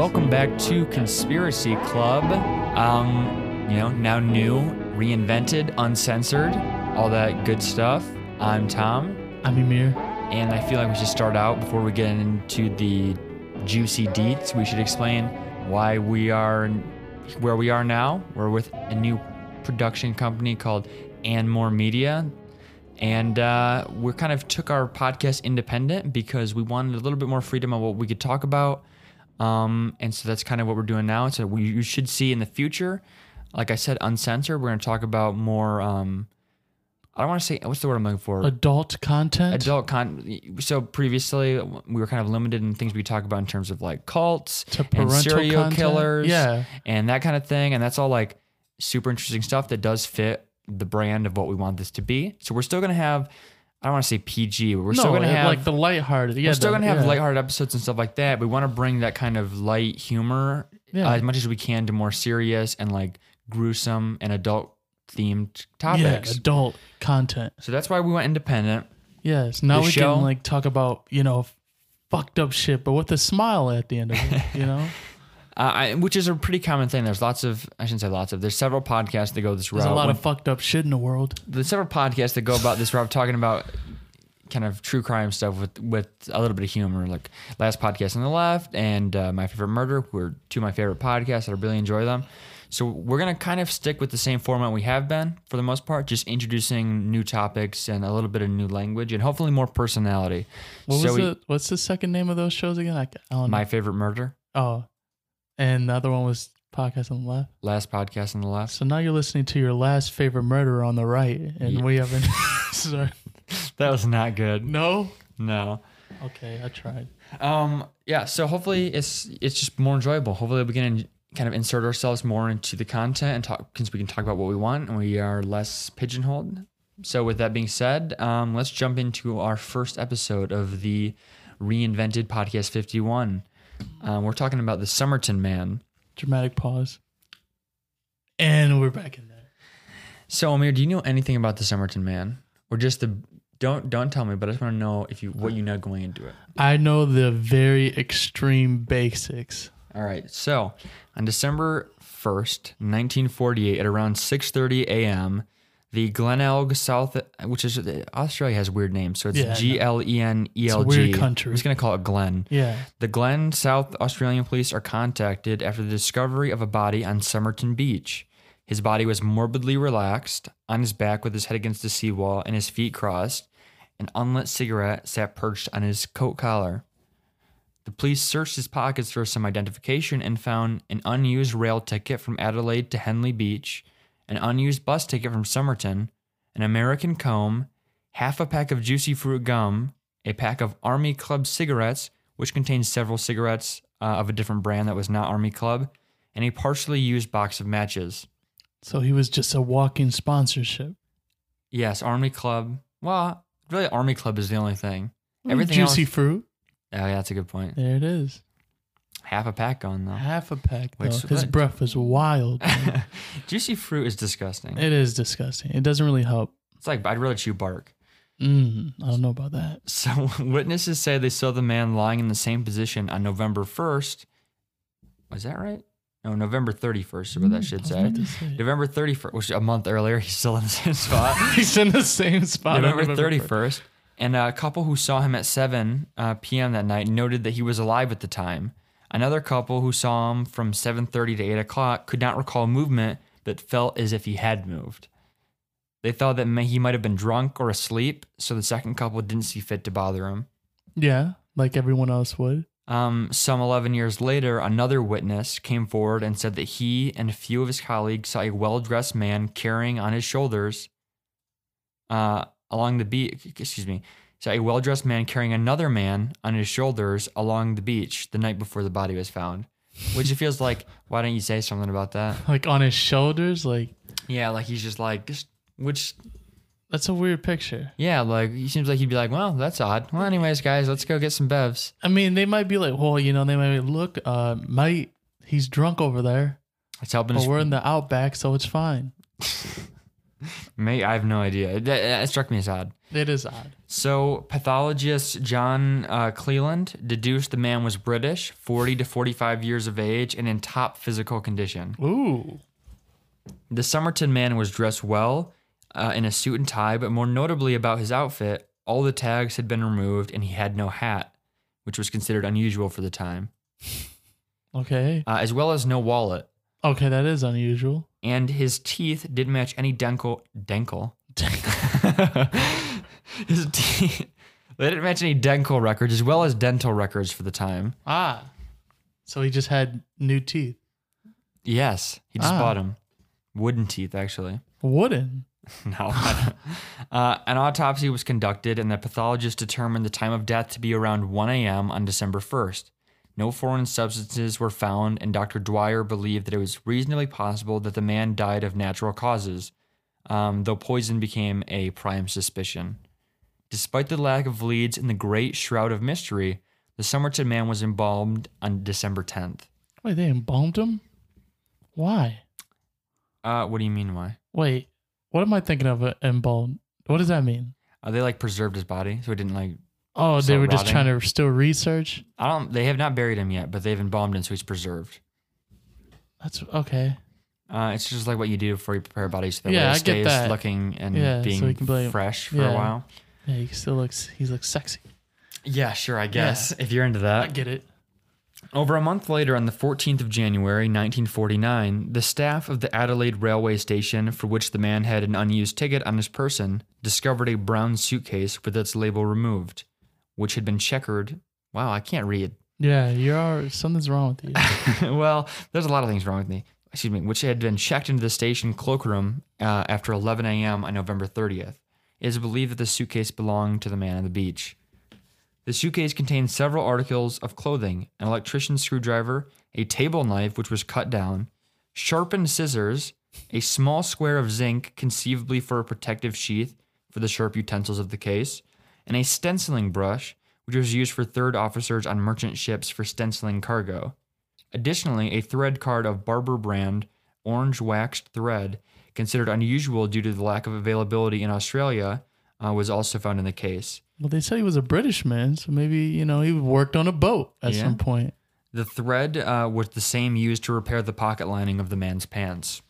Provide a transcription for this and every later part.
welcome back to Conspiracy Club. Um, you know, now new, reinvented, uncensored, all that good stuff. I'm Tom, I'm Emir. and I feel like we should start out before we get into the juicy deets. We should explain why we are where we are now. We're with a new production company called And More Media. And uh, we kind of took our podcast independent because we wanted a little bit more freedom on what we could talk about. Um, and so that's kind of what we're doing now. So we, you should see in the future, like I said, uncensored. We're going to talk about more. Um, I don't want to say what's the word I'm looking for. Adult content. Adult con. So previously, we were kind of limited in things we talk about in terms of like cults To and parental serial content? killers, Yeah. and that kind of thing. And that's all like super interesting stuff that does fit the brand of what we want this to be. So we're still gonna have. I don't want to say PG, but we're still gonna have like the lighthearted. Yeah, we're still gonna have yeah. lighthearted episodes and stuff like that. We want to bring that kind of light humor Yeah. uh, as much as we can to more serious and like gruesome and adult themed topics. Yeah, adult content. so that's why we went independent. Yes. Now The we show- can like talk about you know fucked up shit, but with a smile at the end of it. You know, Uh, I, which is a pretty common thing. There's lots of, I shouldn't say lots of, there's several podcasts that go this there's route. a lot When- of fucked up shit in the world. there's several podcasts that go about this route, talking about kind of true crime stuff with with a little bit of humor. Like last podcast on the left and uh, my favorite murder were two of my favorite podcasts. That I really enjoy them. So we're gonna kind of stick with the same format we have been for the most part, just introducing new topics and a little bit of new language and hopefully more personality. What so was we- it? What's the second name of those shows again? I, I don't know. my favorite murder, oh, and the other one was podcast on the left. last podcast on the left. So now you're listening to your last favorite murderer on the right, and Yeah. we haven't. Sorry. That was not good. No. No. Okay, I tried. Um, yeah, so hopefully it's it's just more enjoyable. Hopefully we can kind of insert ourselves more into the content and talk because we can talk about what we want and we are less pigeonholed. So with that being said, um, let's jump into our first episode of the reinvented podcast 51. Um, we're talking about the Somerton Man. Dramatic pause. And we're back in there. So Amir, do you know anything about the Somerton Man, or just the don't don't tell me, but I just want to know if you what you know going into it. I know the very extreme basics. All right. So, on December 1st, 1948, at around 6:30 a.m., the Glenelg South, which is Australia has weird names, so it's Yeah, I know. G L E N E L G. weird country. I'm just gonna call it Glen. Yeah. The Glen South Australian police are contacted after the discovery of a body on Somerton Beach. His body was morbidly relaxed, on his back with his head against the seawall and his feet crossed. An unlit cigarette sat perched on his coat collar. The police searched his pockets for some identification and found an unused rail ticket from Adelaide to Henley Beach, an unused bus ticket from Somerton, an American comb, half a pack of juicy fruit gum, a pack of Army Club cigarettes, which contained several cigarettes uh, of a different brand that was not Army Club, and a partially used box of matches. So he was just a walking sponsorship. Yes, Army Club. Well, really, Army Club is the only thing. Everything Juicy else- fruit. Oh, yeah, that's a good point. There it is. Half a pack gone though. Half a pack though. Which- His breath is wild. Juicy fruit is disgusting. it is disgusting. It doesn't really help. It's like I'd rather chew bark. Mm, I don't know about that. So witnesses say they saw the man lying in the same position on November 1st. Was that right? No, November 31st is what that should say. say. November 31st, which a month earlier, he's still in the same spot. He's in the same spot. November November 31st. And a couple who saw him at 7 uh, p.m. that night noted that he was alive at the time. Another couple who saw him from 7.30 to 8 o'clock could not recall movement, but felt as if he had moved. They thought that he might have been drunk or asleep, so the second couple didn't see fit to bother him. Yeah, like everyone else would. Um, some 11 years later, another witness came forward and said that he and a few of his colleagues saw a well dressed man carrying on his shoulders uh, along the beach. Excuse me. Saw a well dressed man carrying another man on his shoulders along the beach the night before the body was found. Which it feels like, why don't you say something about that? Like on his shoulders. Like Yeah, like he's just like, just, which, that's a weird picture. yeah, like he seems like he'd be like, well, that's odd. Well, anyways, guys, let's go get some bevs. I mean, they might be like, well, you know, they might be, look, uh, might he's drunk over there, It's helping but his we're in the outback, so it's fine. May I have no idea. It, it struck me as odd. It is odd. So, pathologist John uh, Cleland deduced the man was British, 40 to 45 years of age, and in top physical condition. Ooh. The Somerton man was dressed well uh, in a suit and tie, but more notably about his outfit, all the tags had been removed and he had no hat, which was considered unusual for the time, Okay. uh, as well as no wallet. Okay, that is unusual. And his teeth didn't match any dental. Dental? his teeth. They didn't match any dental records as well as dental records for the time. ah. So he just had new teeth. Yes, he just Ah. bought them. Wooden teeth, actually. Wooden. No. uh, an autopsy was conducted, and the pathologist determined the time of death to be around 1 a.m. on December 1st. No foreign substances were found, and Dr. Dwyer believed that it was reasonably possible that the man died of natural causes, um, though poison became a prime suspicion. Despite the lack of leads in the great shroud of mystery, the Somerton man was embalmed on December 10th. Wait, they embalmed him? Why? Uh, what do you mean, why? Wait, what am I thinking of? uh, Embalmed. What does that mean? Uh, they like preserved his body, so it didn't like Oh, they So were just trying to still research. I don't. They have not buried him yet, but they've embalmed him, so he's preserved. That's okay. Uh, it's just like what you do before you prepare bodies so that Yeah, way I it get stays that. looking and Yeah, being be like- fresh for yeah. a while. Yeah, he still looks. He looks sexy. Yeah, sure. I guess if you're into that. I get it. Over a month later, on the 14th of January, 1949, the staff of the Adelaide railway station, for which the man had an unused ticket on his person, discovered a brown suitcase with its label removed, which had been checkered. Wow, I can't read. Yeah, you're something's wrong with you. well, there's a lot of things wrong with me. Excuse me, which had been checked into the station cloakroom uh, after 11 a.m. on November 30th. It is believed that the suitcase belonged to the man on the beach. The suitcase contained several articles of clothing an electrician's screwdriver, a table knife which was cut down, sharpened scissors, a small square of zinc, conceivably for a protective sheath for the sharp utensils of the case, and a stenciling brush, which was used for third officers on merchant ships for stenciling cargo. Additionally, a thread card of Barbour brand orange waxed thread, considered unusual due to the lack of availability in Australia, uh, was also found in the case. well, they said he was a British man, so maybe you know he worked on a boat at Yeah. some point. The thread uh, was the same used to repair the pocket lining of the man's pants.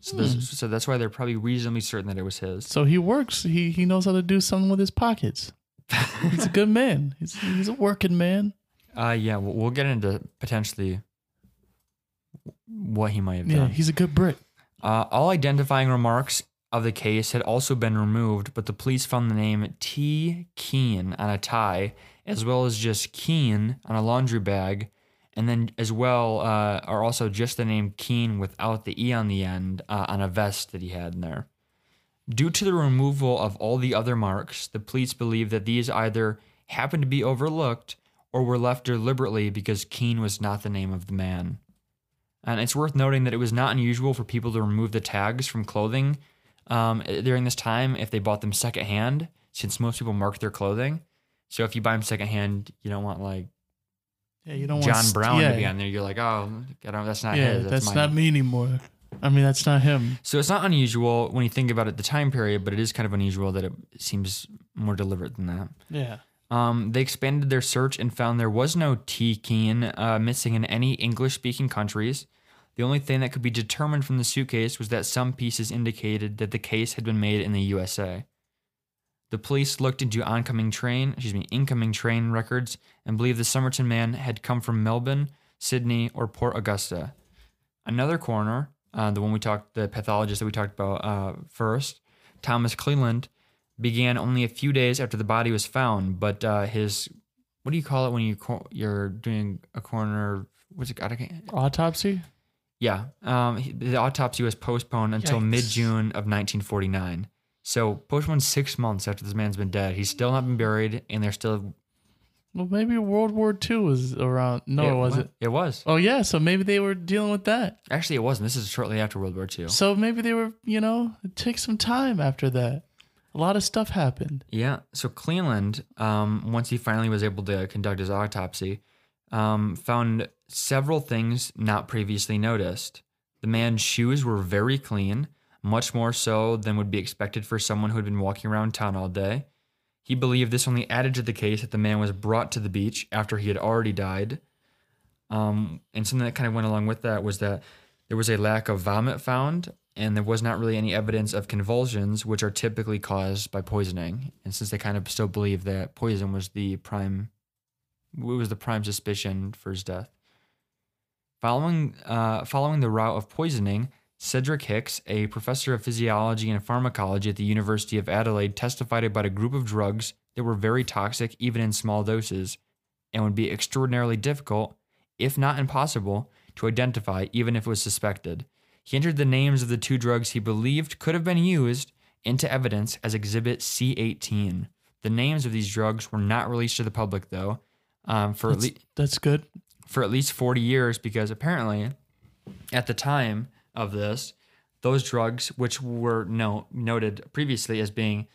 So, this, so that's why they're probably reasonably certain that it was his. So he works. He he knows how to do something with his pockets. He's a good man. He's he's a working man. Uh, yeah, we'll, we'll get into potentially what he might have Yeah, done. he's a good Brit. Uh, all identifying remarks of the case had also been removed, but the police found the name T. Keen on a tie, as well as just Keen on a laundry bag, and then as well uh, are also just the name Keen without the E on the end uh, on a vest that he had in there. Due to the removal of all the other marks, the police believe that these either happened to be overlooked or were left deliberately because Keen was not the name of the man. And it's worth noting that it was not unusual for people to remove the tags from clothing um, during this time if they bought them secondhand, since most people mark their clothing. So if you buy them secondhand, you don't want like Yeah, you don't want John st- Brown yeah, to be on there. You're like, oh, I don't, that's not Yeah, his. that's, mine. not me anymore. I mean, that's not him. So it's not unusual when you think about it, the time period, but it is kind of unusual that it seems more deliberate than that. Yeah. Um, they expanded their search and found there was no T Keen uh, missing in any English speaking countries. The only thing that could be determined from the suitcase was that some pieces indicated that the case had been made in the USA. The police looked into oncoming train, excuse me, incoming train records and believed the Somerton man had come from Melbourne, Sydney, or Port Augusta. Another coroner, uh, the one we talked, the pathologist that we talked about uh, first, Thomas Cleland, began only a few days after the body was found. But uh, his, what do you call it when you cor- you're doing a coroner? What's it? I can't, Autopsy? yeah, um, he- the autopsy was postponed until Yikes. mid June of 1949. So postponed six months after this man's been dead. He's still not been buried, and they're still. Well, maybe World War II was around. No, it, wasn't. It was Oh, yeah. So maybe they were dealing with that. actually it wasn't. This is shortly after World War II. So maybe they were, you know, it took some time after that. A lot of stuff happened. Yeah. So Cleland, um, once he finally was able to conduct his autopsy, um, found several things not previously noticed. The man's shoes were very clean. much more so than would be expected for someone who had been walking around town all day. He believed this only added to the case that the man was brought to the beach after he had already died. Um, and something that kind of went along with that was that there was a lack of vomit found, and there was not really any evidence of convulsions, which are typically caused by poisoning. And since they kind of still believe that poison was the prime, it was the prime suspicion for his death. Following, uh, following the route of poisoning, Cedric Hicks, a professor of physiology and pharmacology at the University of Adelaide, testified about a group of drugs that were very toxic even in small doses and would be extraordinarily difficult, if not impossible, to identify even if it was suspected. He entered the names of the two drugs he believed could have been used into evidence as Exhibit C18. The names of these drugs were not released to the public, though, um, for, at That's, le- that's good. for at least 40 years, because apparently, at the time of this, those drugs, which were no, noted previously as being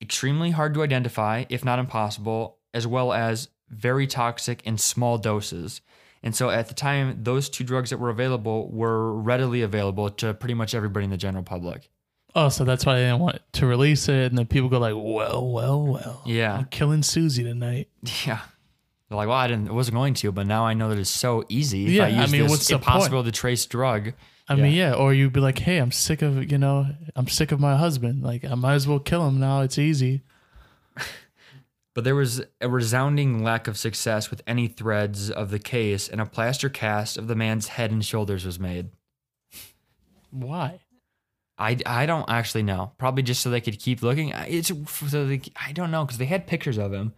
extremely hard to identify, if not impossible, as well as very toxic in small doses. And so at the time, those two drugs that were available were readily available to pretty much everybody in the general public. Oh, so that's why they didn't want to release it, and then people go like, "Well, well, well, Yeah. I'm killing Susie tonight." Yeah. They're like, well, I didn't, I wasn't going to, but now I know that it's so easy. If Yeah, I I use mean, this what's the impossible to trace drug. I mean, yeah, or you'd be like, "Hey, I'm sick of you know, I'm sick of my husband. Like, I might as well kill him now. It's easy." But there was a resounding lack of success with any threads of the case, and a plaster cast of the man's head and shoulders was made. Why? I, I don't actually know. Probably just so they could keep looking. It's so they, I don't know because they had pictures of him,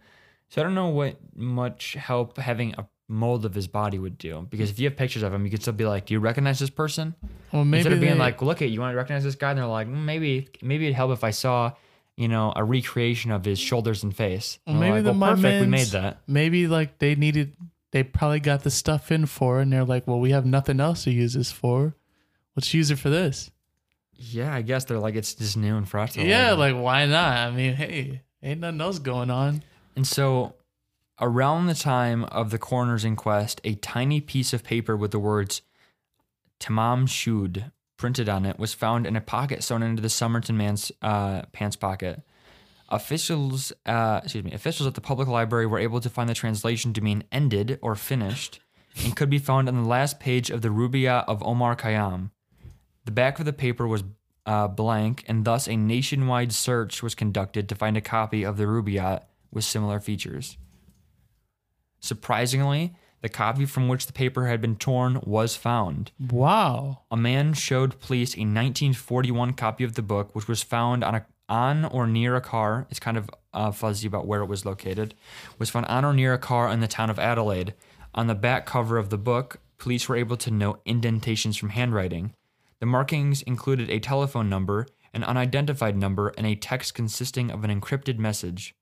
so I don't know what much help having a mold of his body would do. Because if you have pictures of him, you could still be like, "Do you recognize this person?" Well, maybe Instead of being they- like, "Look at you want to recognize this guy," and they're like, "Mm, "Maybe maybe it'd help if I saw." You know, a recreation of his shoulders and face. And we're maybe like, the well, perfect. We made that. maybe like they needed, they probably got the stuff in for, and they're like, "Well, we have nothing else to use this for. Let's use it for this." Yeah, I guess they're like it's just new and fresh. Yeah, like why not? I mean, hey, ain't nothing else going on. and so around the time of the coroner's inquest, a tiny piece of paper with the words "Tamam Shud" printed on it was found in a pocket sewn into the Somerton man's uh, pants pocket. Officials, uh, excuse me, officials at the public library were able to find the translation to mean "ended" or "finished," and could be found on the last page of the Rubaiyat of Omar Khayyam. The back of the paper was uh, blank, and thus a nationwide search was conducted to find a copy of the Rubaiyat with similar features. Surprisingly, the copy from which the paper had been torn was found. Wow. A man showed police a 1941 copy of the book, which was found on a on or near a car. It's kind of uh, fuzzy about where it was located. Was found on or near a car in the town of Adelaide. On the back cover of the book, police were able to note indentations from handwriting. The markings included a telephone number, an unidentified number, and a text consisting of an encrypted message.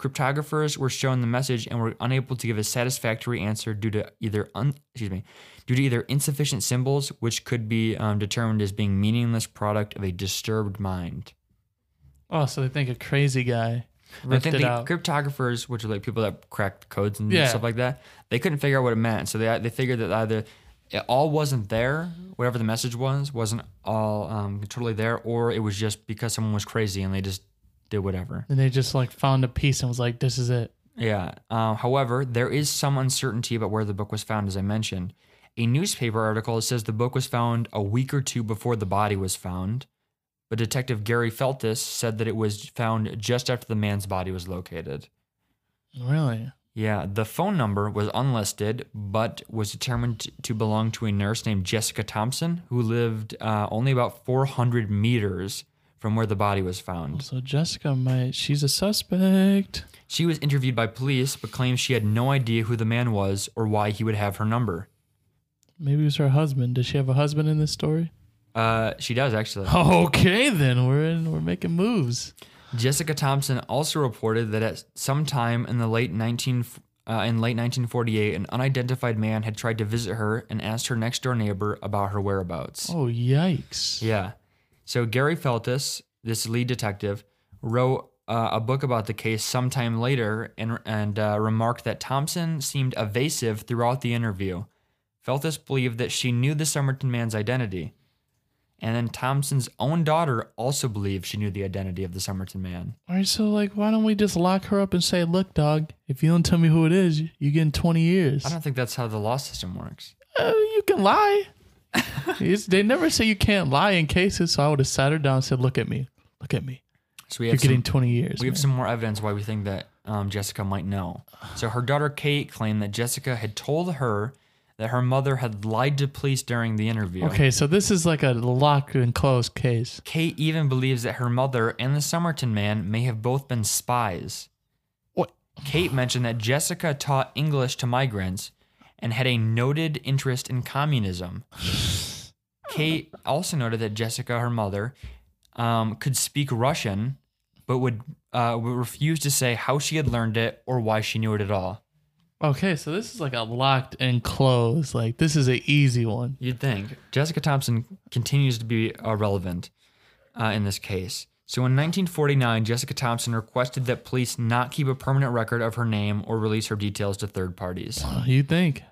Cryptographers were shown the message and were unable to give a satisfactory answer due to either un, excuse me, due to either insufficient symbols, which could be um, determined as being meaningless product of a disturbed mind. Oh, so they think a crazy guy I think the out. cryptographers, which are like people that cracked codes and Yeah. stuff like that, they couldn't figure out what it meant. So they they figured that either it all wasn't there, whatever the message was, wasn't all um, totally there, or it was just because someone was crazy and they just did whatever. and they just like found a piece and was like, "This is it." Yeah. Uh, however, there is some uncertainty about where the book was found, as I mentioned. A newspaper article says the book was found a week or two before the body was found, but Detective Gerry Feltus said that it was found just after the man's body was located. Really? Yeah, the phone number was unlisted, but was determined to belong to a nurse named Jessica Thomson, who lived uh, only about 400 meters from where the body was found. So Jessica might. She's a suspect. She was interviewed by police, but claims she had no idea who the man was or why he would have her number. Maybe it was her husband. Does she have a husband in this story? Uh, she does actually. Okay, then we're in. We're making moves. Jessica Thomson also reported that at some time in the late 19 uh, in late 1948, an unidentified man had tried to visit her and asked her next door neighbor about her whereabouts. Oh yikes! Yeah. So Gerry Feltus, this lead detective, wrote uh, a book about the case sometime later and and uh, remarked that Thomson seemed evasive throughout the interview. Feltus believed that she knew the Somerton man's identity. And then Thomson's own daughter also believed she knew the identity of the Somerton man. All right, so like, why don't we just lock her up and say, "Look, dog, if you don't tell me who it is, you get 20 years." I don't think that's how the law system works. Uh, you can lie. They never say you can't lie in cases, so I would have sat her down and said, "Look at me, look at me. So we You're have some, getting 20 years." we have some more evidence why we think that um, Jessica might know. So her daughter Kate claimed that Jessica had told her that her mother had lied to police during the interview. Okay, so this is like a locked and closed case. Kate even believes that her mother and the Somerton man may have both been spies. What? Kate mentioned that Jessica taught English to migrants and had a noted interest in communism. Kate also noted that Jessica, her mother, um, could speak Russian, but would, uh, would refuse to say how she had learned it or why she knew it at all. Okay, so this is like a locked and closed. Like this is an easy one. You'd think. Jessica Thomson continues to be uh, relevant uh, in this case. So in 1949, Jessica Thomson requested that police not keep a permanent record of her name or release her details to third parties. Uh, You think?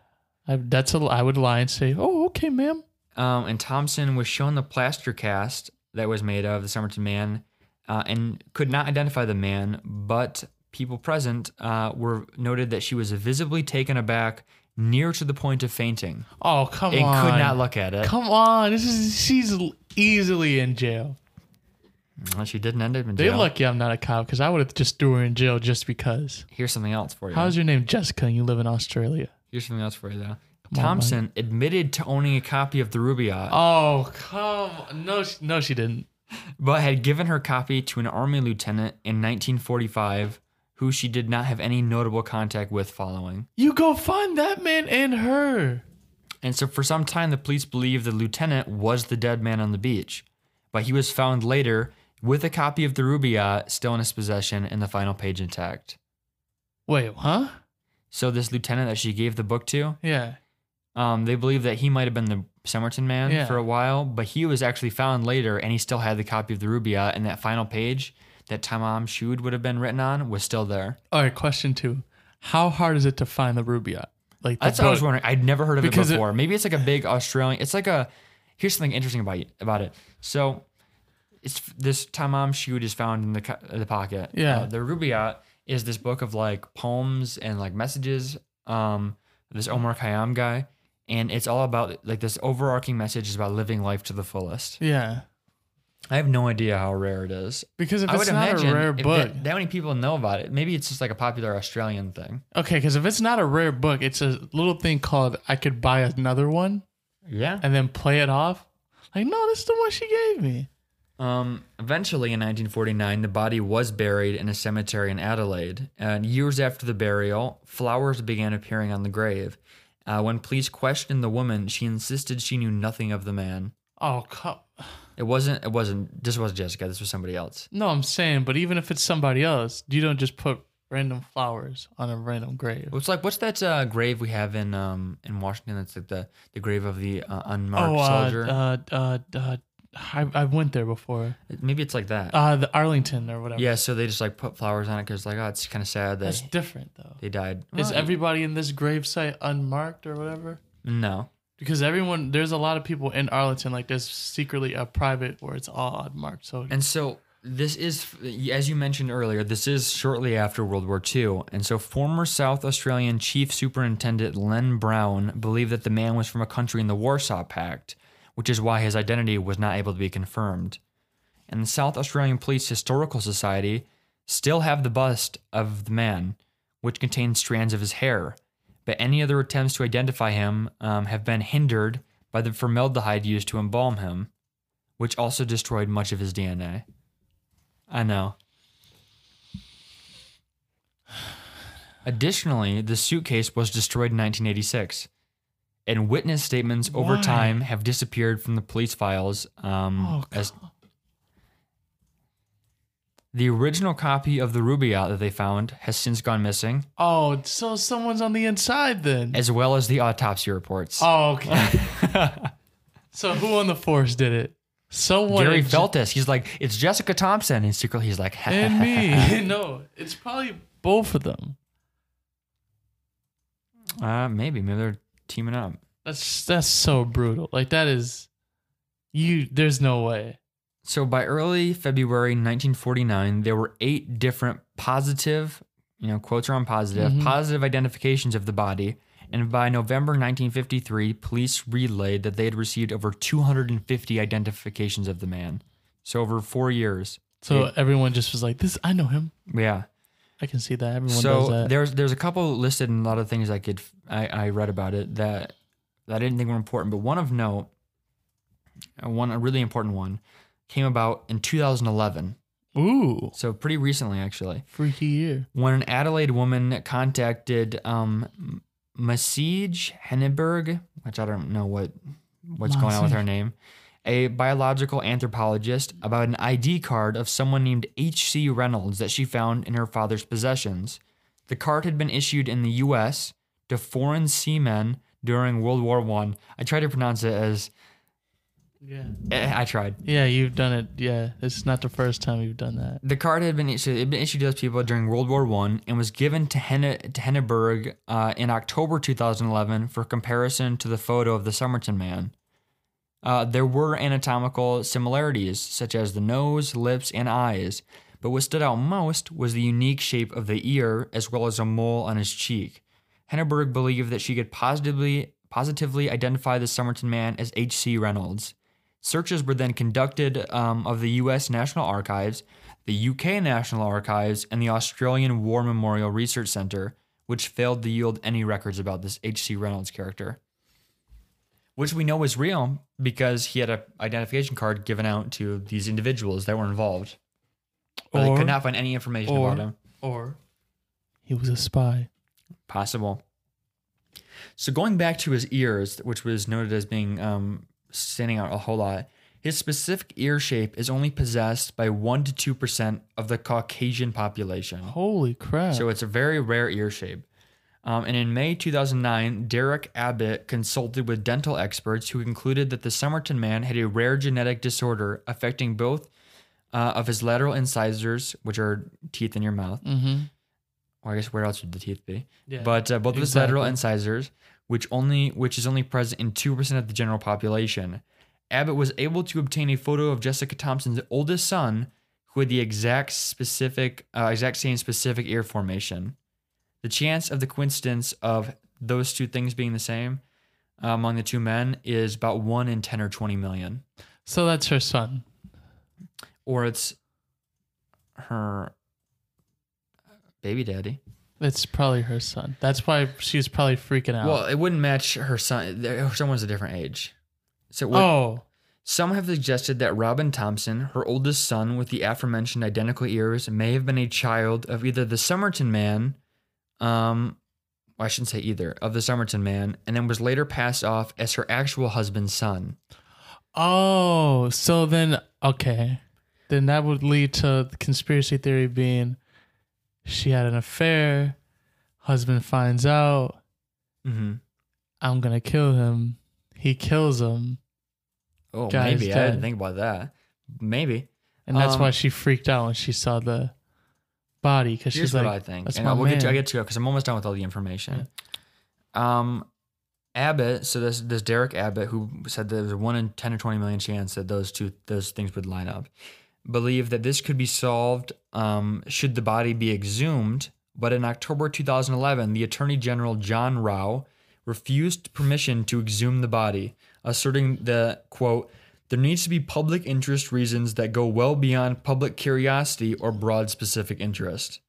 I, that's a. I would lie and say, "Oh, okay, ma'am." Um, and Thomson was shown the plaster cast that was made of the Somerton man uh, and could not identify the man, but people present uh, were noted that she was visibly taken aback near to the point of fainting Oh, come and on. could not look at it. Come on, this is she's easily in jail. Well, she didn't end up in jail. They're lucky I'm not a cop because I would have just threw her in jail just because. Here's something else for you. How's your name Jessica and you live in Australia? Here's something else for you, though. on, Thomson admitted to owning a copy of the Rubaiyat, Oh, come no, she, no, she didn't. but had given her copy to an army lieutenant in 1945, who she did not have any notable contact with following. You go find that man and her. And so, for some time, the police believed the lieutenant was the dead man on the beach, but he was found later with a copy of the Rubaiyat still in his possession and the final page intact. Wait, huh? So, this lieutenant that she gave the book to, Yeah. Um, they believe that he might have been the Somerton man Yeah. for a while, but he was actually found later, and he still had the copy of the Rubaiyat, and that final page that Tamam Shud would have been written on was still there. All right, question two. How hard is it to find the Rubaiyat? Like the That's what I was book? wondering. I'd never heard of Because it it- before. Maybe it's like a big Australian. It's like a. Here's something interesting about it, about it. So, it's this Tamam Shud is found in the co- the pocket. Yeah. Uh, the Rubaiyat is this book of like poems and like messages. Um, this Omar Khayyam guy, and it's all about like this overarching message is about living life to the fullest. Yeah. I have no idea how rare it is. Because if I it's would not imagine a rare book, that, that many people know about it. Maybe it's just like a popular Australian thing. okay, because if it's not a rare book, it's a little thing called I could buy another one Yeah. and then play it off. Like, no, this is the one she gave me. Um, eventually, in 1949, the body was buried in a cemetery in Adelaide. And years after the burial, flowers began appearing on the grave. Uh, when police questioned the woman, she insisted she knew nothing of the man. Oh, come. It wasn't. It wasn't. This wasn't Jessica. This was somebody else. No, I'm saying, but even if it's somebody else, you don't just put random flowers on a random grave. It's like what's that uh, grave we have in um in Washington? That's like the the grave of the uh, unmarked Oh, uh, soldier. uh, uh, uh, I, I went there before. Maybe it's like that. Uh, the Arlington or whatever. yeah. So they just like put flowers on it because like oh it's kind of sad that That's different though. they died. Is Well, everybody in this grave site unmarked or whatever? no. Because everyone, there's a lot of people in Arlington, like there's secretly a private where it's all unmarked. So And so this is, as you mentioned earlier, this is shortly after World War II. And so former South Australian Chief Superintendent Len Brown believed that the man was from a country in the Warsaw Pact, which is why his identity was not able to be confirmed. And the South Australian Police Historical Society still have the bust of the man, which contains strands of his hair. But any other attempts to identify him um, have been hindered by the formaldehyde used to embalm him, which also destroyed much of his DNA. I know. Additionally, the suitcase was destroyed in 1986, and witness statements over Why? time have disappeared from the police files. Um, Oh, as the original copy of the Rubaiyat that they found has since gone missing, oh, so someone's on the inside then. as well as the autopsy reports. Oh, okay. so who on the force did it? Someone Gary in- felt this. He's like, "It's Jessica Thomson," and secretly he's like, and me. no, it's probably both of them. Uh, maybe, maybe they're teaming up. That's that's so brutal. Like that is You there's no way. So by early February 1949, there were eight different positive, you know, quotes are on positive, Mhm. positive identifications of the body. And by November 1953, police relayed that they had received over 250 identifications of the man. So over four years. So Eight. everyone just was like, "This, I know him. Yeah. I can see that." Everyone does so that. there's there's a couple listed and a lot of things I could I, I read about it that that I didn't think were important, but one of note, uh, one a really important one, came about in 2011. Ooh, So pretty recently, actually, freaky year. when an Adelaide woman contacted um, Masij Henneberg, which I don't know what what's going on with her name, a biological anthropologist, about an ID card of someone named H.C. Reynolds that she found in her father's possessions. The card had been issued in the U.S. to foreign seamen during World War One. I. I tried to pronounce it as Yeah. eh, I tried. Yeah, you've done it. Yeah, it's not the first time you've done that. The card had been issued, it had been issued to those people during World War One and was given to, Henne, to Henneberg uh, in October 2011 for comparison to the photo of the Somerton man. Uh, there were anatomical similarities, such as the nose, lips, and eyes, but what stood out most was the unique shape of the ear as well as a mole on his cheek. Henneberg believed that she could positively positively identify the Somerton man as H.C. Reynolds. Searches were then conducted um, of the U.S. National Archives, the UK National Archives, and the Australian War Memorial Research Centre, which failed to yield any records about this H.C. Reynolds character. Which we know is real because he had an identification card given out to these individuals that were involved. But they could not find any information or- about him. Or he was a spy. Possible. So going back to his ears, which was noted as being um, standing out a whole lot, his specific ear shape is only possessed by one to two percent of the Caucasian population. Holy crap! So it's a very rare ear shape. Um, and in May 2009, Derek Abbott consulted with dental experts who concluded that the Somerton man had a rare genetic disorder affecting both uh, of his lateral incisors, which are teeth in your mouth, mm-hmm. or I guess where else would the teeth be? Yeah. But uh, both of his lateral incisors, which only which is only present in two percent of the general population. Abbott was able to obtain a photo of Jessica Thomson's oldest son, who had the exact specific, uh, exact same specific ear formation. The chance of the coincidence of those two things being the same uh, among the two men is about one in ten or twenty million, so that's her son. or it's her baby daddy. It's probably her son. That's why she's probably freaking out. Well, it wouldn't match her son. Her son was a different age. So what, oh, Some have suggested that Robin Thomson, her oldest son with the aforementioned identical ears, may have been a child of either the Somerton man, um, well, I shouldn't say either, of the Somerton man, and then was later passed off as her actual husband's son. oh, so then okay, then that would lead to the conspiracy theory being she had an affair. Husband finds out. Mm-hmm. I'm gonna kill him. He kills him, Oh, Guy's maybe. I didn't think about that. Maybe. and that's Um, why she freaked out when she saw the body because she's what like, I think. "That's and my we'll get to, I man." get to it because I'm almost done with all the information. Um, Abbott, so this this Derek Abbott, who said there's a one in ten or twenty million chance that those two those things would line up, believed that this could be solved um, should the body be exhumed. But in October 2011, the Attorney General John Rau refused permission to exhume the body, asserting the quote there needs to be public interest reasons that go well beyond public curiosity or broad specific interest.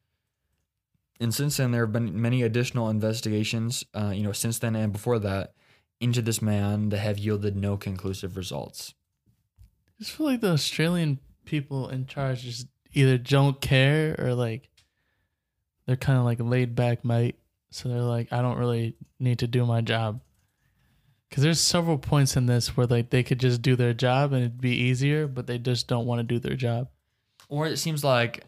And since then, there have been many additional investigations, uh, you know, since then and before that, into this man that have yielded no conclusive results. I just feel like the Australian people in charge just either don't care or like they're kind of like laid back, mate. So they're like, I don't really need to do my job. Because there's several points in this where like they could just do their job and it'd be easier, but they just don't want to do their job. Or it seems like,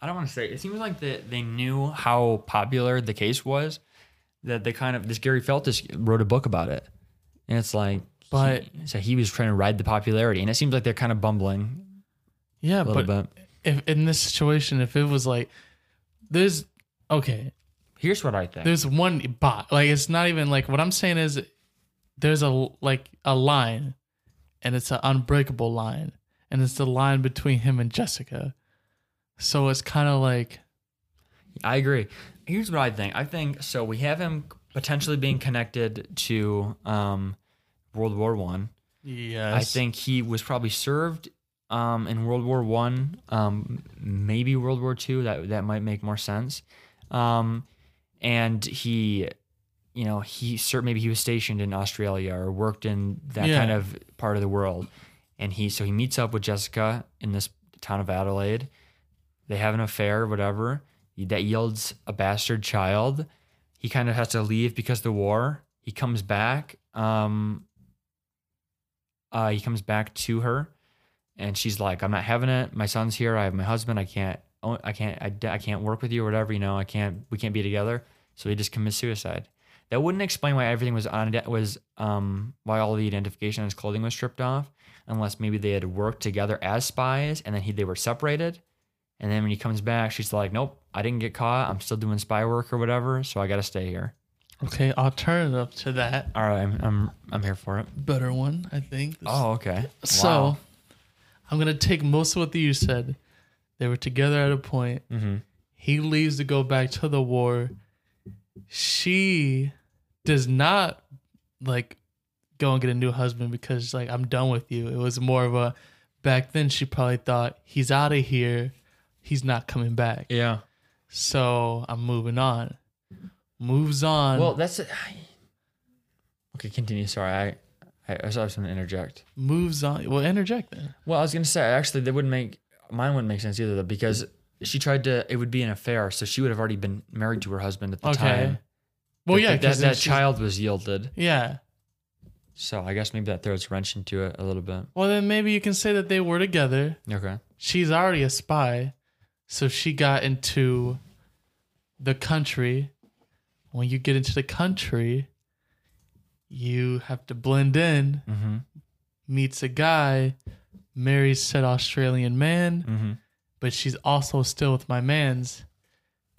I don't want to say, it seems like that they knew how popular the case was, that they kind of, this Gerry Feltus wrote a book about it. And it's like, But- he, so he was trying to ride the popularity. And it seems like they're kind of bumbling Yeah, but bit. if in this situation, if it was like, there's okay, Here's what I think. there's one bot. Like it's not even like what I'm saying is there's a like a line and it's an unbreakable line, and it's the line between him and Jessica. So it's kind of like I agree. Here's what I think. I think so. We have him potentially being connected to um, World War One. yes, I think he was probably served um, in World War One, um, maybe World War Two. That that might make more sense. Um, and he, you know, he maybe he was stationed in Australia or worked in that Yeah. kind of part of the world. And he so he meets up with Jessica in this town of Adelaide. They have an affair, whatever. That yields a bastard child. He kind of has to leave because of the war. He comes back. Um, uh, he comes back to her, and she's like, "I'm not having it. My son's here. I have my husband. I can't. I can't. I, I can't work with you or whatever. You know, I can't. We can't be together." So he just commits suicide. That wouldn't explain why everything was on was um why all the identification on his clothing was stripped off, unless maybe they had worked together as spies and then he they were separated. And then when he comes back, she's like, "Nope, I didn't get caught. I'm still doing spy work or whatever, so I got to stay here." okay. Alternative to that, All right, I'm I'm, I'm here for it. better one, I think. Oh, okay. So Wow. I'm gonna take most of what you said. They were together at a point. Mhm. He leaves to go back to the war. She does not like go and get a new husband because like I'm done with you. It was more of a back then she probably thought he's out of here. He's not coming back. yeah. So I'm moving on. Moves on. Well, that's it. Okay, continue. Sorry, I I, I was going to interject. moves on. Well, interject then. Well, I was going to say actually that wouldn't make mine wouldn't make sense either though because she tried to it would be an affair, so she would have already been married to her husband at the Okay. time. Well, That- yeah, that, that, child was yielded. Yeah. So I guess maybe that throws a wrench into it a little bit. Well, then maybe you can say that they were together. Okay. she's already a spy, so she got into the country. When you get into the country, you have to blend in. Mm-hmm. Meets a guy, marries said Australian man, Mm-hmm. but she's also still with my man's.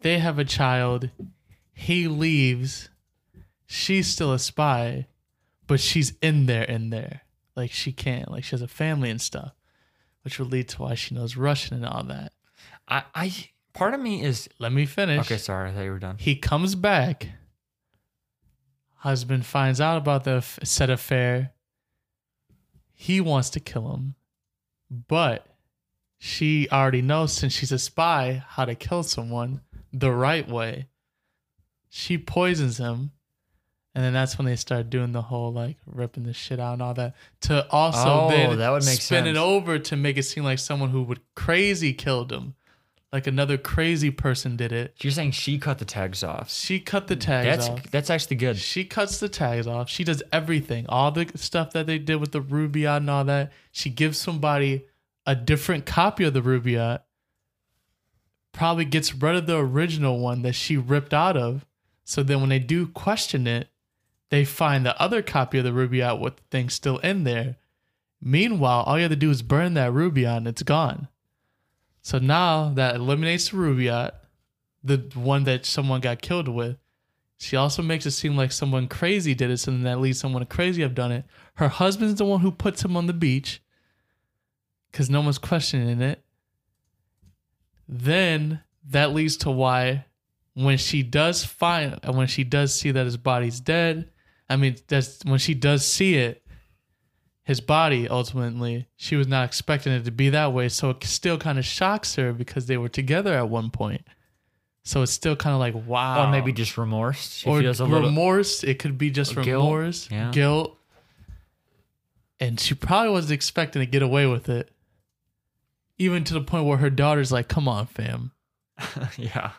They have a child. He leaves. She's still a spy, but she's in there, in there. Like she can't. Like she has a family and stuff, which would lead to why she knows Russian and all that. I, I part of me is Let me finish. okay. Sorry, I thought you were done. He comes back. Husband finds out about the f- said affair. He wants to kill him, but she already knows since she's a spy how to kill someone the right way. She poisons him, and then that's when they start doing the whole like ripping the shit out and all that. To also Oh, then that would make spin it over to make it seem like someone who would crazy killed him, like another crazy person did it. You're saying she cut the tags off. She cut the tags That's off. that's actually good. She cuts the tags off. She does everything. All the stuff that they did with the Rubiot and all that. She gives somebody a different copy of the Rubiot. Probably gets rid of the original one that she ripped out of. So then when they do question it, they find the other copy of the Rubiot with the thing still in there. Meanwhile, all you have to do is burn that Rubiot and it's gone. So now that eliminates the Rubiot, the one that someone got killed with. She also makes it seem like someone crazy did it, so then that leads someone crazy have done it. Her husband's the one who puts him on the beach because no one's questioning it. Then that leads to why when she does find when she does see that his body's dead, I mean that's when she does see it, his body ultimately, she was not expecting it to be that way. So it still kind of shocks her because they were together at one point. So it's still kind of like wow. Or maybe just remorse. She or feels a little. remorse. It could be just Guilt, remorse, yeah. guilt. And she probably wasn't expecting to get away with it. Even to the point where her daughter's like, "Come on, fam." yeah.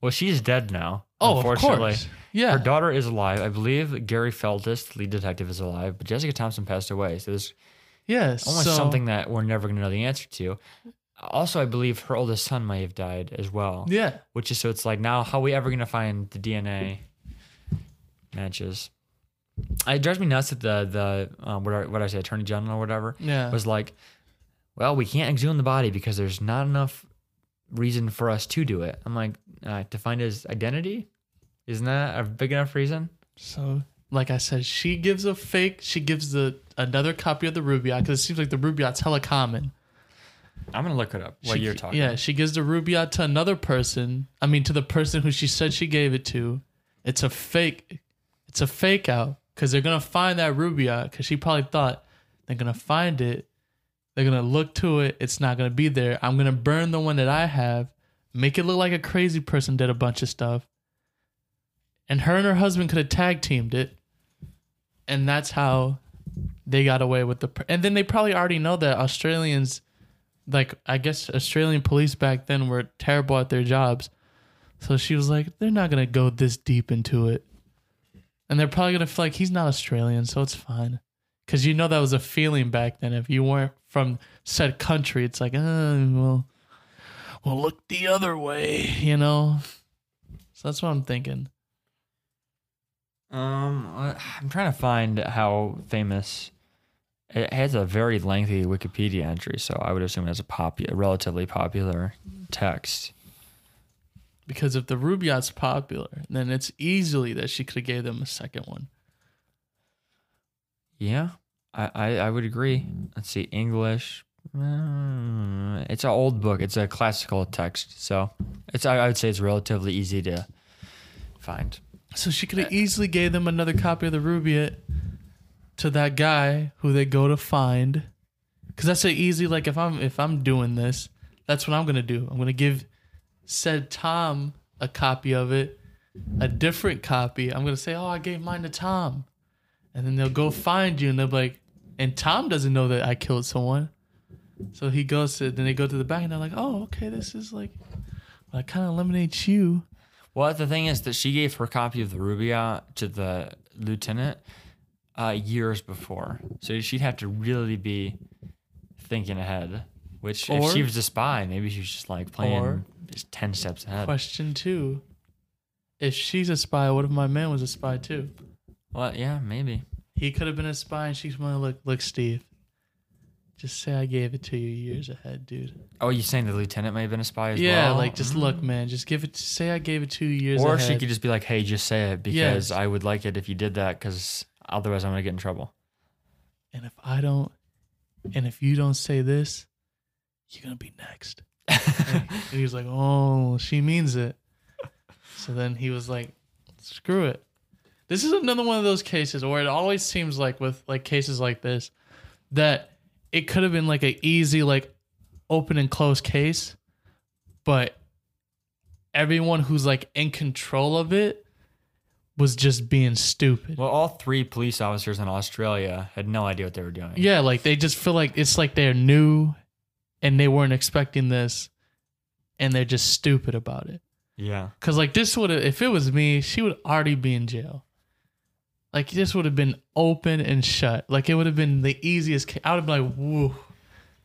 Well, she's dead now. Oh, of course. Yeah. Her daughter is alive. I believe Gerry Feltus, the lead detective, is alive, but Jessica Thomson passed away. So there's yes. almost so, something that we're never going to know the answer to. Also, I believe her oldest son may have died as well. Yeah. Which is so it's like now, how are we ever going to find the DNA matches? It drives me nuts that the the um, what I, what I say attorney general or whatever Yeah. was like, well, we can't exhume the body because there's not enough reason for us to do it. I'm like, uh, to find his identity, isn't that a big enough reason? So, like I said, she gives a fake. She gives the another copy of the Rubaiyat because it seems like the Rubaiyat's hella common. I'm gonna look it up. while She- you're talking? Yeah, she gives the Rubaiyat to another person. I mean, to the person who she said she gave it to. It's a fake. It's a fake out because they're gonna find that Rubaiyat because she probably thought they're gonna find it. They're gonna look to it. It's not gonna be there. I'm gonna burn the one that I have, make it look like a crazy person did a bunch of stuff. And her and her husband could have tag teamed it, and that's how they got away with the. pr- And then they probably already know that Australians like I guess Australian police back then were terrible at their jobs. So she was like, they're not gonna go this deep into it, and they're probably gonna feel like he's not Australian, so it's fine. Because you know that was a feeling back then. If you weren't from said country, it's like, uh, well, well, look the other way, you know. So that's what I'm thinking. Um, I'm trying to find how famous. It has a very lengthy Wikipedia entry, so I would assume it's a popular, relatively popular text. Because if the Rubaiyat's popular, then it's easily that she could have gave them a second one. Yeah, I, I, I would agree. Let's see, English. Mm, It's an old book. It's a classical text, so it's I, I would say it's relatively easy to find. So she could have easily gave them another copy of the Rubaiyat to that guy who they go to find. Cause that's so easy like if I'm if I'm doing this, that's what I'm gonna do. I'm gonna give said Tom a copy of it, a different copy. I'm gonna say, Oh, I gave mine to Tom. And then they'll go find you and they'll be like and Tom doesn't know that I killed someone. So he goes to then they go to the back and they're like, Oh, okay, this is like well, I kinda eliminates you. Well, the thing is that she gave her copy of the Rubaiyat to the lieutenant uh, years before, so she'd have to really be thinking ahead. Which, if she was a spy, maybe she was just like playing Or- just ten steps ahead. Question two. If she's a spy, what if my man was a spy too? Well, yeah, maybe. He could have been a spy and she's gonna look look Steve. Just say I gave it to you years ahead, dude. Oh, you saying the lieutenant may have been a spy as yeah, well? Yeah, like just Mm. look, man. Just give it say I gave it to you years ahead. Or ahead. she could just be like, "Hey, just say it because Yes. I would like it if you did that, because otherwise I'm gonna get in trouble." and if I don't and if you don't say this, you're gonna be next. and he was like, Oh, she means it. So then he was like, Screw it. This is another one of those cases where it always seems like with like cases like this that it could have been like an easy like open and close case, but everyone who's like in control of it was just being stupid. Well, all three police officers in Australia had no idea what they were doing. Yeah, like they just feel like it's like they're new and they weren't expecting this and they're just stupid about it. Yeah. Cause like this would have if it was me, she would already be in jail. Like this would have been open and shut. Like it would have been the easiest. Ca- I would have been like, "Whoa,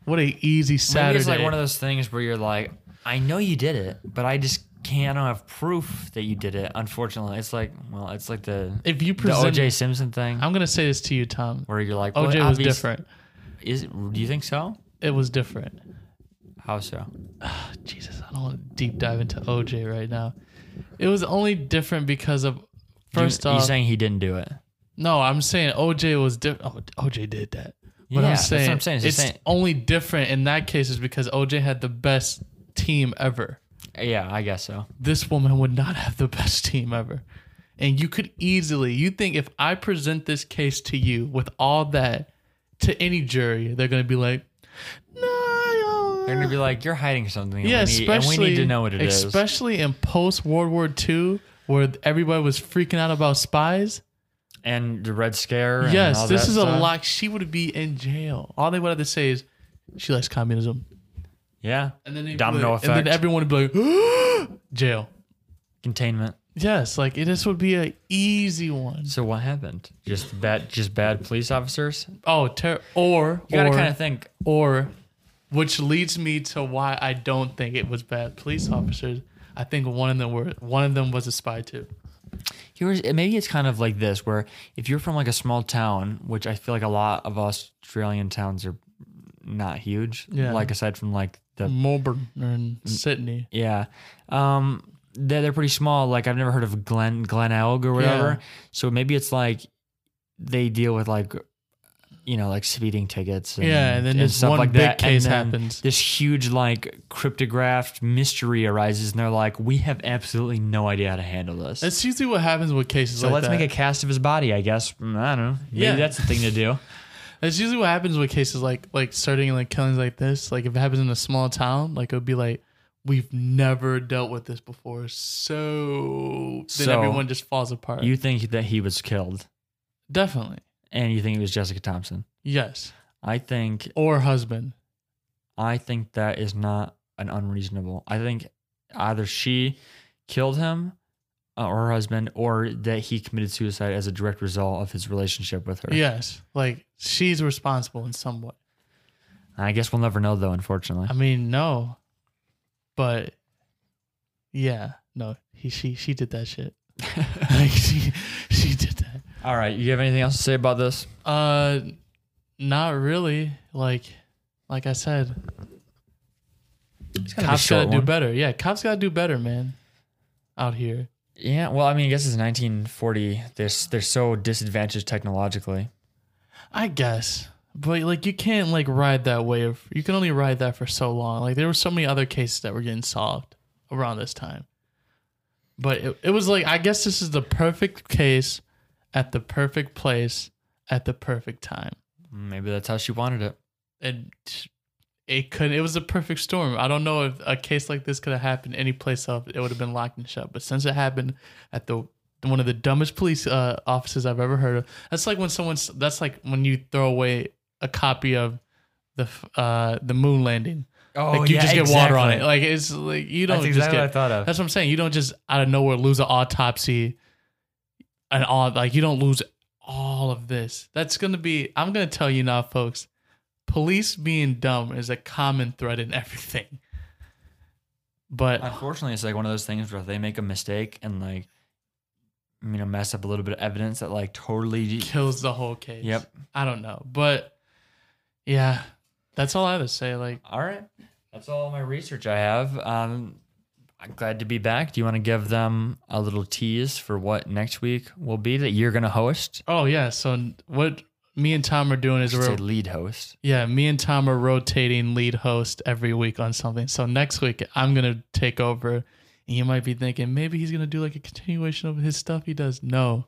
what a easy Saturday." Maybe it's like one of those things where you're like, I know you did it, but I just can't have proof that you did it. Unfortunately, it's like, well, it's like the if you the OJ Simpson thing, I'm gonna say this to you, Tom. where you're like, well, OJ was different. Is it, do you think so? It was different. How so? Jesus, I don't want to deep dive into OJ right now. It was only different because of first you, off. you saying he didn't do it? No, I'm saying OJ was different. Oh, OJ did that. But Yeah, I'm that's what saying I'm saying. It's the only different in that case is because OJ had the best team ever. Yeah, I guess so. This woman would not have the best team ever. And you could easily, you think if I present this case to you with all that to any jury, they're going to be like, no. They're gonna be like, you're hiding something. and yeah, we need, especially and we need to know what it is. especially in post World War II, where everybody was freaking out about spies. And the Red Scare. and all Yes, this is a stuff. lot. She would be in jail. All they would have to say is she likes communism, Yeah, and then Domino like- and then everyone would be like, jail. containment. Yes, like it, this would be an easy one. So what happened? Just bad, just bad police officers. Oh, ter- or You gotta kind of think. or, which leads me to why I don't think it was bad police officers. I think one of them were one of them was a spy too. Here's maybe it's kind of like this, where if you're from like a small town, which I feel like a lot of Australian towns are not huge. Yeah. Like aside from like the Melbourne and Sydney. yeah, um, they're they're pretty small. Like I've never heard of Glen Glenelg or whatever. Yeah. So maybe it's like they deal with like you know, like speeding tickets. And, Yeah, and then this one big case and then happens. This huge, like, cryptographed mystery arises, and they're like, we have absolutely no idea how to handle this. That's usually what happens with cases so like let's that. make a cast of his body, I guess. Mm, I don't know. Maybe Yeah. that's the thing to do. That's usually what happens with cases like like starting like killings like this. Like if it happens in a small town, like it would be like we've never dealt with this before, so then So, everyone just falls apart. You think that he was killed, Definitely, and you think it was Jessica Thomson. yes, I think or husband. I think that is not an unreasonable. I think either she killed him uh, or her husband, or that he committed suicide as a direct result of his relationship with her. Yes, like she's responsible in some way. I guess we'll never know, though. Unfortunately, I mean, no, but yeah, no, he she she did that shit. like she she did that. All right. You have anything else to say about this? Uh, not really. Like, like I said, It's kind of a cops gotta do one. better. Yeah, cops gotta do better, man. Out here. Yeah. Well, I mean, I guess it's 1940. They're s- they're so disadvantaged technologically. I guess. But like you can't like ride that wave. You can only ride that for so long. Like there were so many other cases that were getting solved around this time. But it, it was like I guess this is the perfect case at the perfect place at the perfect time. Maybe that's how she wanted it. And it could it was a perfect storm. I don't know if a case like this could have happened any place else. It would have been locked and shut. But since it happened at the one of the dumbest police uh, offices I've ever heard of. That's like when someone's. That's like when you throw away a copy of the uh, the moon landing. Oh, like you just get water on it. Like it's like you don't That's just exactly get. what I thought of. That's what I'm saying. You don't just out of nowhere lose an autopsy, and all like you don't lose all of this. That's gonna be. I'm gonna tell you now, folks. Police being dumb is a common thread in everything. But Unfortunately, it's like one of those things where they make a mistake and like, you know, mess up a little bit of evidence that like totally. kills the whole case. Yep. I don't know, but yeah, that's all I have to say. Like, All right, that's all my research I have. Um, I'm glad to be back. Do you want to give them a little tease for what next week will be that you're gonna host? oh yeah. So what me and Tom are doing is we're lead host. Yeah, me and Tom are rotating lead host every week on something. So next week I'm gonna take over, and you might be thinking maybe he's gonna do like a continuation of his stuff he does. No.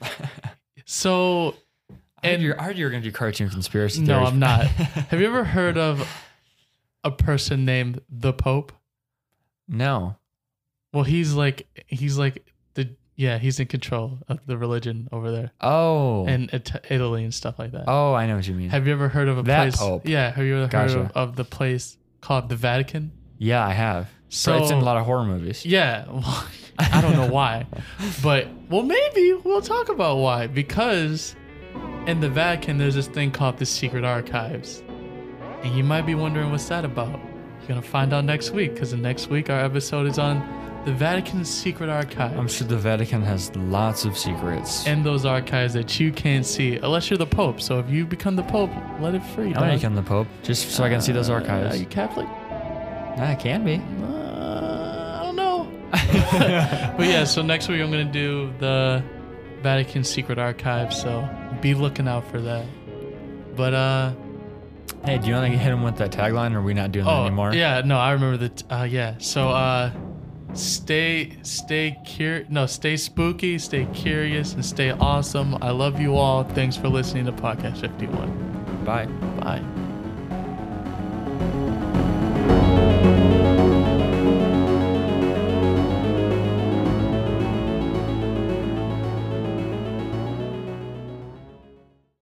so And- you're, I heard you were gonna do cartoon conspiracy. no, theories. I'm not. Have you ever heard of a person named the Pope? No. Well, he's like he's like the yeah he's in control of the religion over there Oh. and It- Italy and stuff like that. oh, I know what you mean. Have you ever heard of a That place? Pope. Yeah, have you ever heard of, of the place called the Vatican? yeah, I have. So it's in a lot of horror movies. Yeah, well, I don't know why, but well, maybe we'll talk about why. Because in the Vatican, there's this thing called the Secret Archives, and you might be wondering what's that about. Gonna find out next week, because next week our episode is on the Vatican's Secret Archives. I'm sure the Vatican has lots of secrets. and those archives that you can't see unless you're the Pope. So if you become the Pope, let it free. I to become the Pope just so I can see those Uh, archives. Are you Catholic? It can be. Uh, I don't know. but yeah, so next week I'm gonna do the Vatican Secret Archive. So be looking out for that. But uh, Hey, do you want to hit him with that tagline, or are we not doing that oh anymore? yeah, no, I remember that. Uh, yeah, so uh, stay stay cur no stay spooky, stay curious, and stay awesome. I love you all. Thanks for listening to Podcast 51. Bye. Bye.